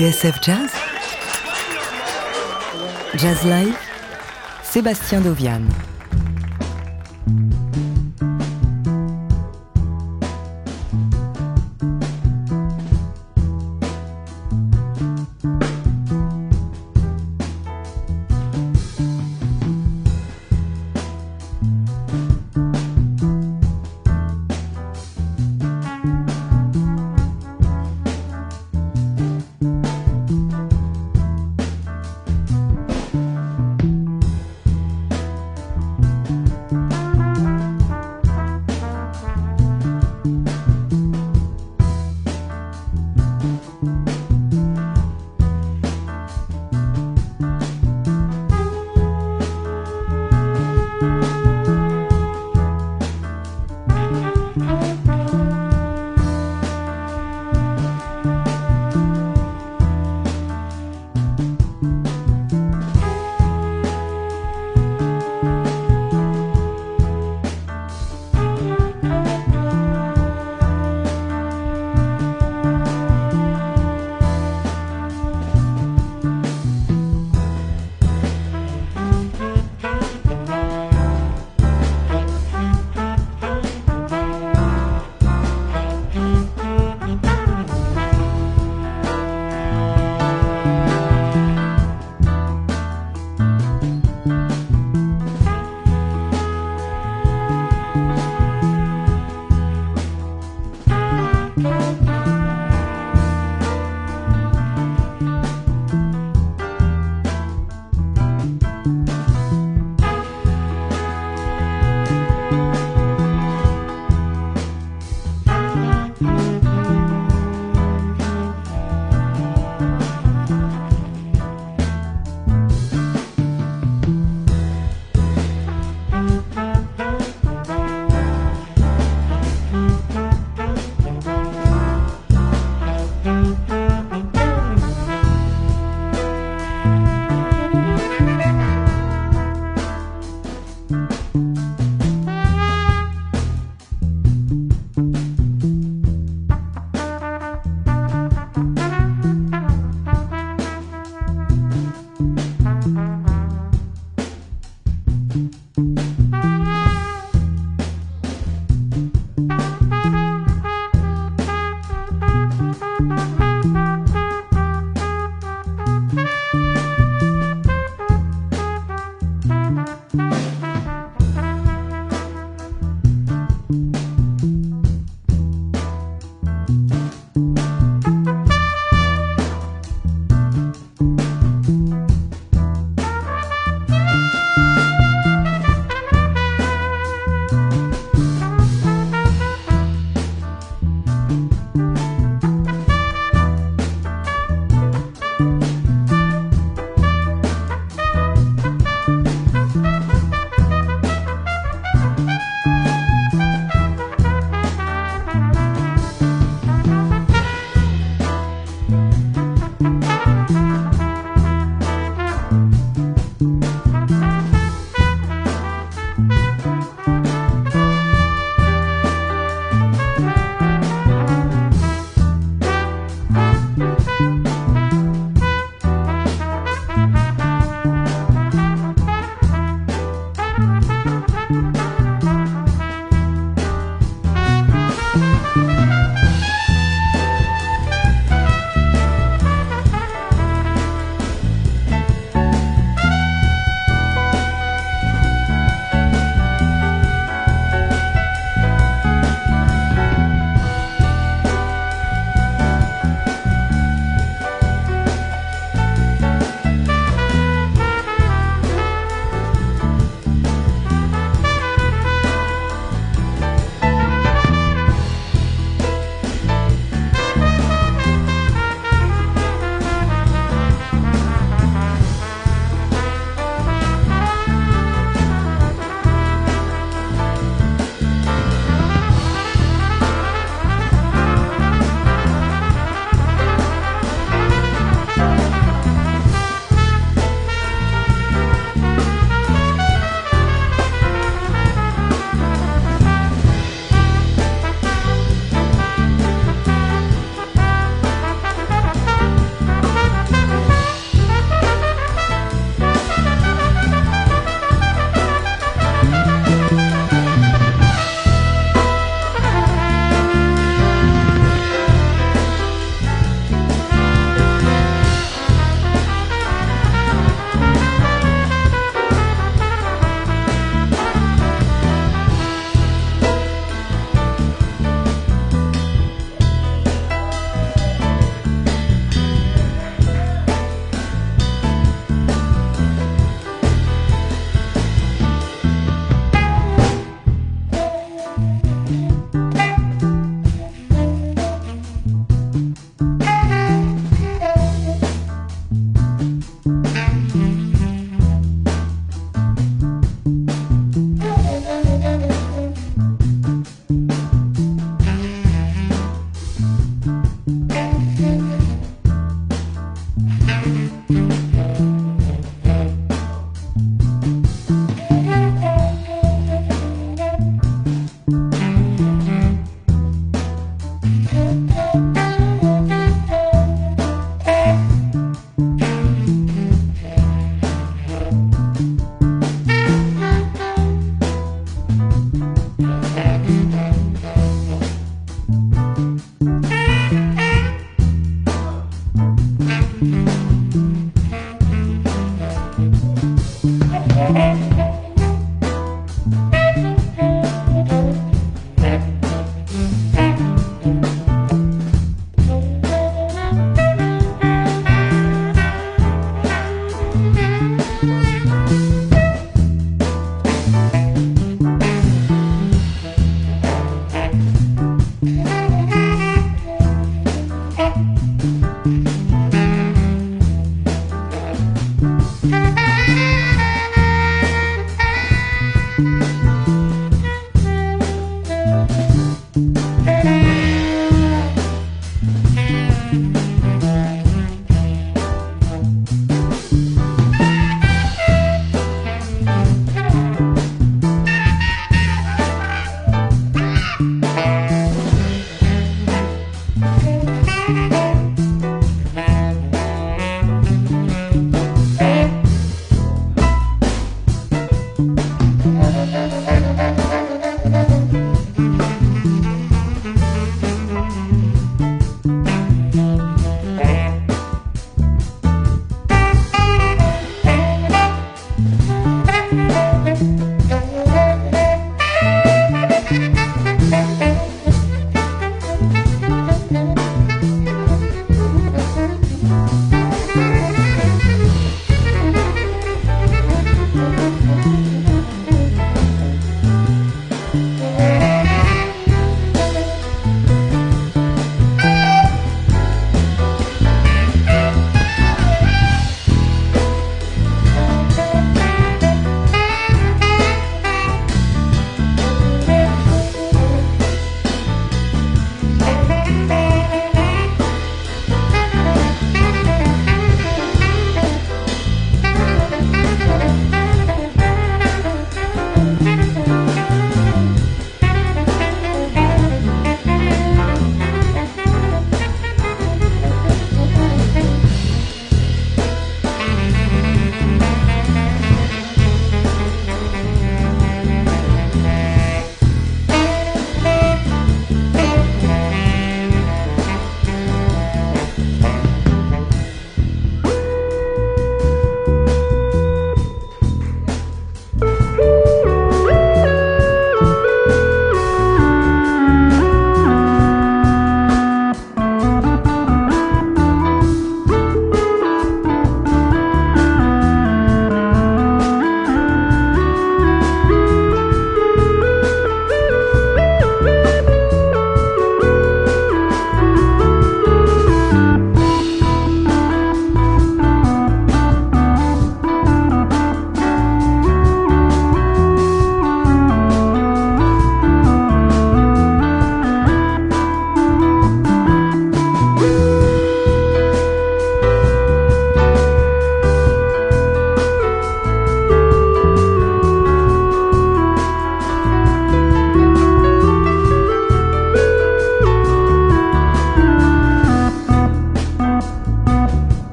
TSF Jazz Jazz Live Sébastien Dovian.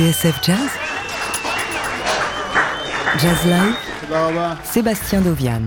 TSF Jazz. Jazz Live. Sébastien Dovian.